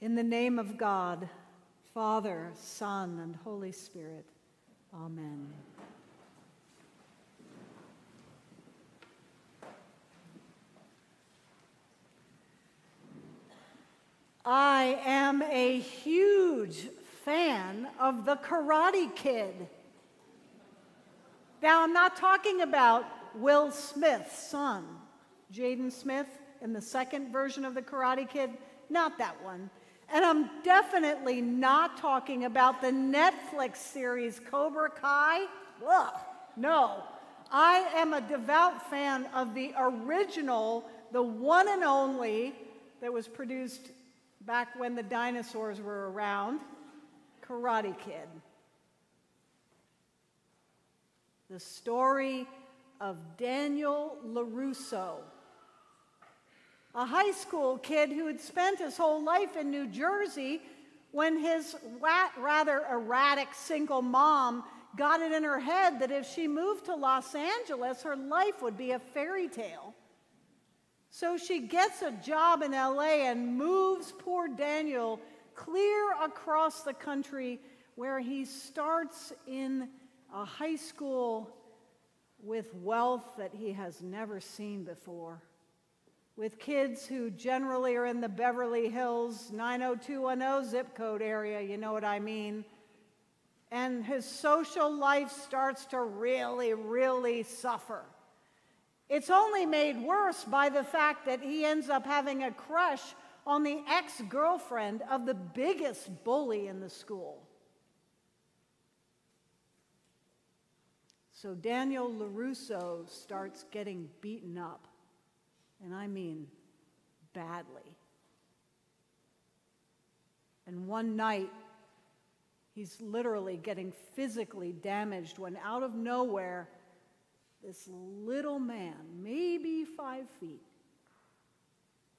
In the name of God, Father, Son, and Holy Spirit. Amen. I am a huge fan of the Karate Kid. Now, I'm not talking about Will Smith's son, Jaden Smith, in the second version of the Karate Kid. Not that one. And I'm definitely not talking about the Netflix series Cobra Kai. Ugh, no. I am a devout fan of the original, the one and only, that was produced back when the dinosaurs were around Karate Kid. The story of Daniel LaRusso a high school kid who had spent his whole life in New Jersey when his rather erratic single mom got it in her head that if she moved to Los Angeles, her life would be a fairy tale. So she gets a job in LA and moves poor Daniel clear across the country where he starts in a high school with wealth that he has never seen before with kids who generally are in the Beverly Hills 90210 zip code area, you know what I mean. And his social life starts to really, really suffer. It's only made worse by the fact that he ends up having a crush on the ex girlfriend of the biggest bully in the school. So Daniel LaRusso starts getting beaten up and I mean badly. And one night, he's literally getting physically damaged when out of nowhere, this little man, maybe five feet,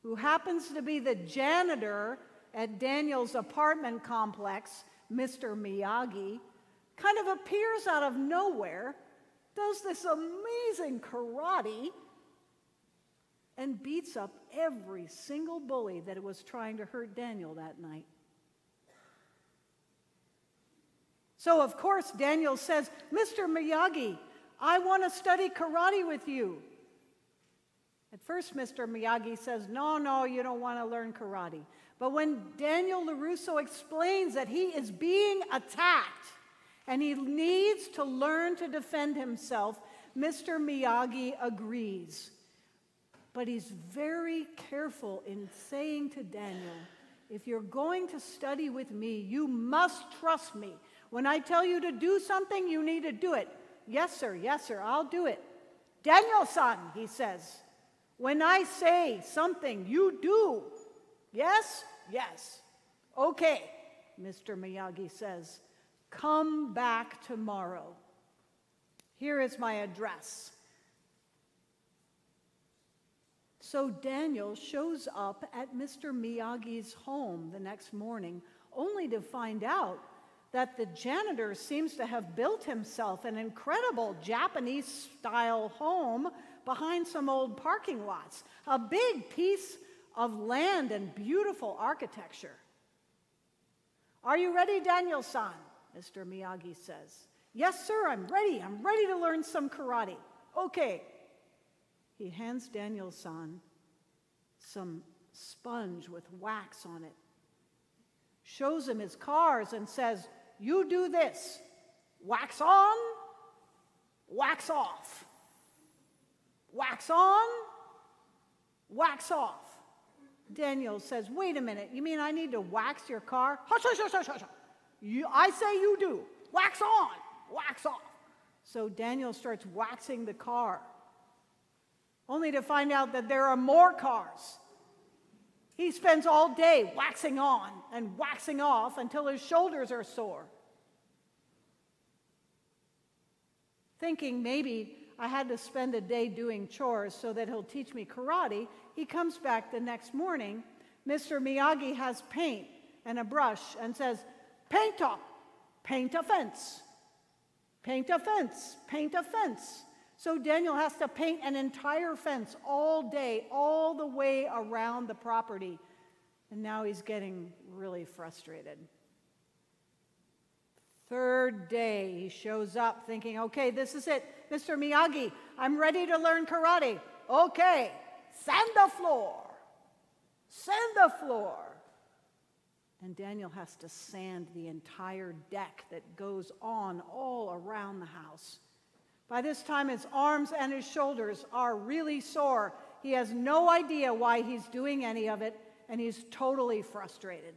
who happens to be the janitor at Daniel's apartment complex, Mr. Miyagi, kind of appears out of nowhere, does this amazing karate and beats up every single bully that was trying to hurt Daniel that night. So, of course, Daniel says, Mr. Miyagi, I want to study karate with you. At first, Mr. Miyagi says, No, no, you don't want to learn karate. But when Daniel LaRusso explains that he is being attacked and he needs to learn to defend himself, Mr. Miyagi agrees. But he's very careful in saying to Daniel, if you're going to study with me, you must trust me. When I tell you to do something, you need to do it. Yes, sir, yes, sir, I'll do it. Daniel san, he says, when I say something, you do. Yes? Yes. Okay, Mr. Miyagi says, come back tomorrow. Here is my address. So Daniel shows up at Mr. Miyagi's home the next morning, only to find out that the janitor seems to have built himself an incredible Japanese style home behind some old parking lots, a big piece of land and beautiful architecture. Are you ready, Daniel san? Mr. Miyagi says. Yes, sir, I'm ready. I'm ready to learn some karate. Okay, he hands Daniel san some sponge with wax on it, shows him his cars, and says, You do this wax on, wax off, wax on, wax off. Daniel says, Wait a minute, you mean I need to wax your car? Hush, hush, hush, hush, hush. You, I say you do. Wax on, wax off. So Daniel starts waxing the car only to find out that there are more cars. He spends all day waxing on and waxing off until his shoulders are sore. Thinking maybe I had to spend a day doing chores so that he'll teach me karate, he comes back the next morning. Mr. Miyagi has paint and a brush and says, Paint up, paint a fence, paint a fence, paint a fence. So Daniel has to paint an entire fence all day, all the way around the property. And now he's getting really frustrated. Third day, he shows up thinking, okay, this is it. Mr. Miyagi, I'm ready to learn karate. Okay, sand the floor. Sand the floor. And Daniel has to sand the entire deck that goes on all around the house. By this time, his arms and his shoulders are really sore. He has no idea why he's doing any of it, and he's totally frustrated.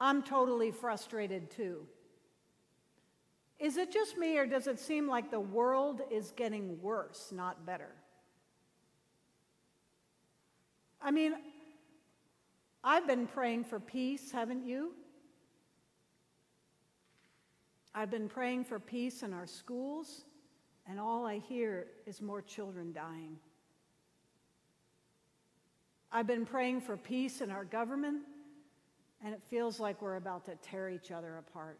I'm totally frustrated too. Is it just me, or does it seem like the world is getting worse, not better? I mean, I've been praying for peace, haven't you? I've been praying for peace in our schools, and all I hear is more children dying. I've been praying for peace in our government, and it feels like we're about to tear each other apart.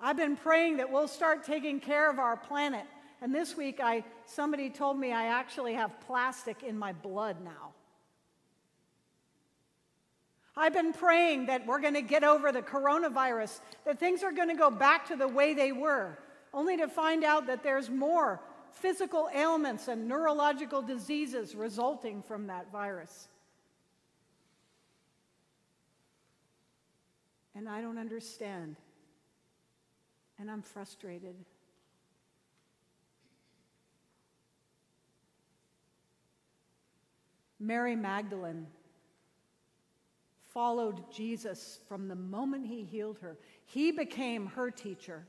I've been praying that we'll start taking care of our planet. And this week, I, somebody told me I actually have plastic in my blood now. I've been praying that we're going to get over the coronavirus, that things are going to go back to the way they were, only to find out that there's more physical ailments and neurological diseases resulting from that virus. And I don't understand. And I'm frustrated. Mary Magdalene followed Jesus from the moment he healed her. He became her teacher.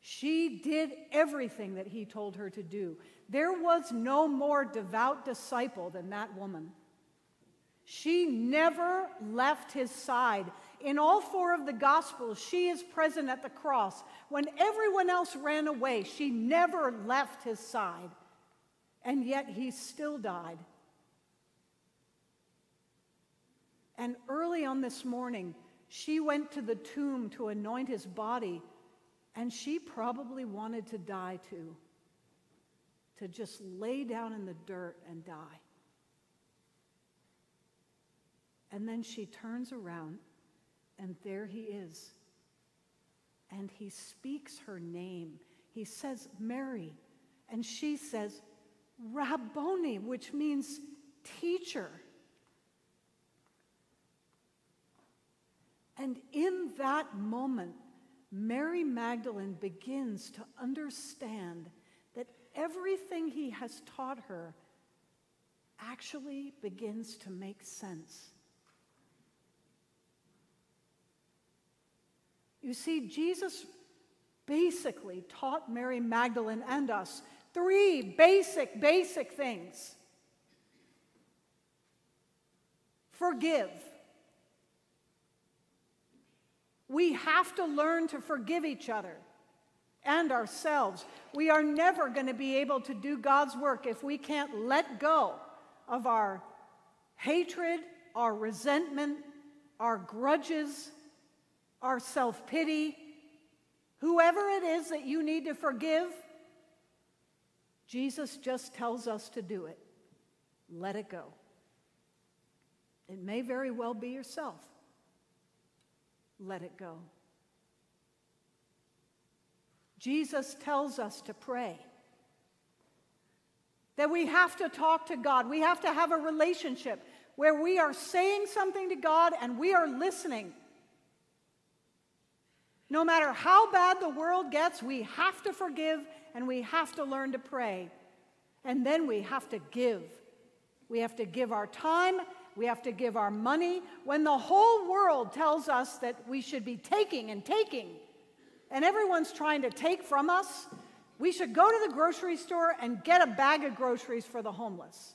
She did everything that he told her to do. There was no more devout disciple than that woman. She never left his side. In all four of the Gospels, she is present at the cross. When everyone else ran away, she never left his side. And yet he still died. And early on this morning, she went to the tomb to anoint his body, and she probably wanted to die too, to just lay down in the dirt and die. And then she turns around, and there he is. And he speaks her name. He says, Mary. And she says, Rabboni, which means teacher. And in that moment, Mary Magdalene begins to understand that everything he has taught her actually begins to make sense. You see, Jesus basically taught Mary Magdalene and us three basic, basic things forgive. We have to learn to forgive each other and ourselves. We are never going to be able to do God's work if we can't let go of our hatred, our resentment, our grudges, our self pity, whoever it is that you need to forgive, Jesus just tells us to do it. Let it go. It may very well be yourself. Let it go. Jesus tells us to pray. That we have to talk to God. We have to have a relationship where we are saying something to God and we are listening. No matter how bad the world gets, we have to forgive and we have to learn to pray. And then we have to give. We have to give our time, we have to give our money. When the whole world tells us that we should be taking and taking, and everyone's trying to take from us, we should go to the grocery store and get a bag of groceries for the homeless.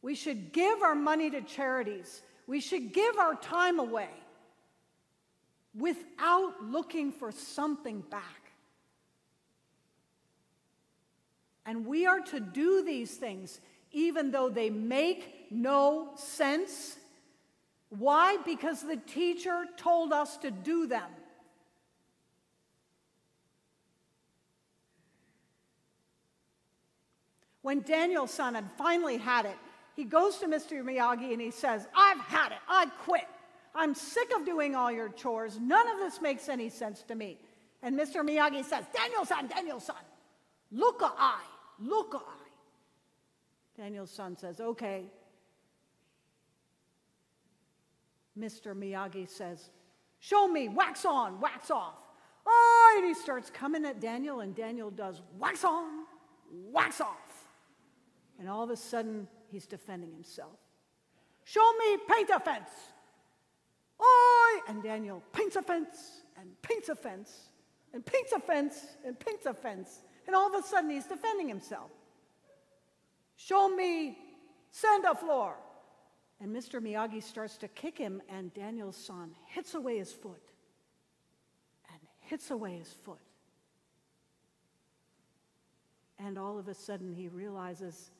We should give our money to charities. We should give our time away without looking for something back. And we are to do these things even though they make no sense. Why? Because the teacher told us to do them. When Daniel san had finally had it, he goes to Mr. Miyagi and he says, I've had it. I quit. I'm sick of doing all your chores. None of this makes any sense to me. And Mr. Miyagi says, Daniel san, Daniel san, Daniel san says, okay. Mr. Miyagi says, show me, wax on, wax off. Oh, and he starts coming at Daniel, and Daniel does wax on, wax off. And all of a sudden, he's defending himself. Show me, paint a fence. Oi! And Daniel paints a fence and paints a fence and paints a fence and paints a fence. And all of a sudden he's defending himself. Show me sand a floor. And Mr. Miyagi starts to kick him, and Daniel san hits away his foot and hits away his foot. And all of a sudden he realizes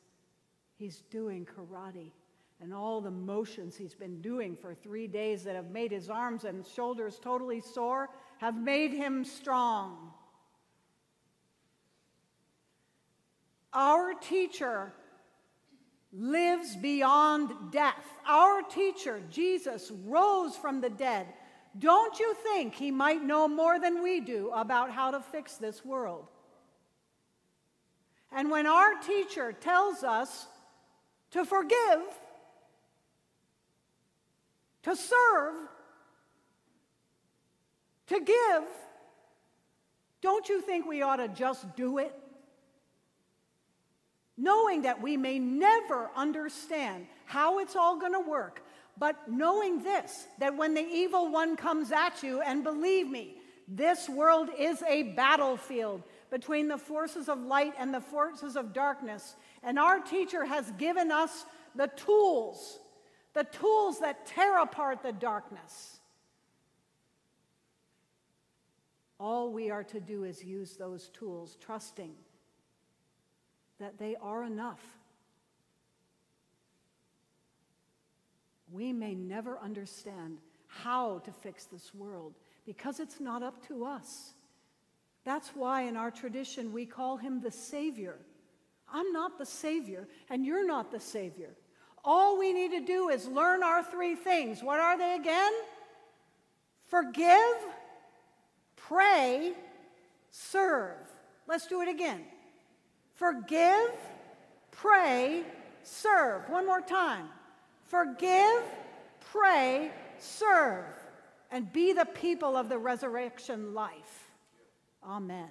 he's doing karate and all the motions he's been doing for three days that have made his arms and shoulders totally sore have made him strong. Our teacher lives beyond death. Our teacher, Jesus, rose from the dead. Don't you think he might know more than we do about how to fix this world? And when our teacher tells us to forgive, to serve, to give, don't you think we ought to just do it? Knowing that we may never understand how it's all going to work, but knowing this, that when the evil one comes at you, and believe me, this world is a battlefield between the forces of light and the forces of darkness. And our teacher has given us the tools the tools that tear apart the darkness. All we are to do is use those tools, trusting that they are enough. We may never understand how to fix this world because it's not up to us. That's why in our tradition we call him the Savior. I'm not the Savior, and you're not the Savior. All we need to do is learn our three things. What are they again? Forgive, pray, serve. Let's do it again. Forgive, pray, serve. One more time. Forgive, pray, serve, and be the people of the resurrection life. Amen.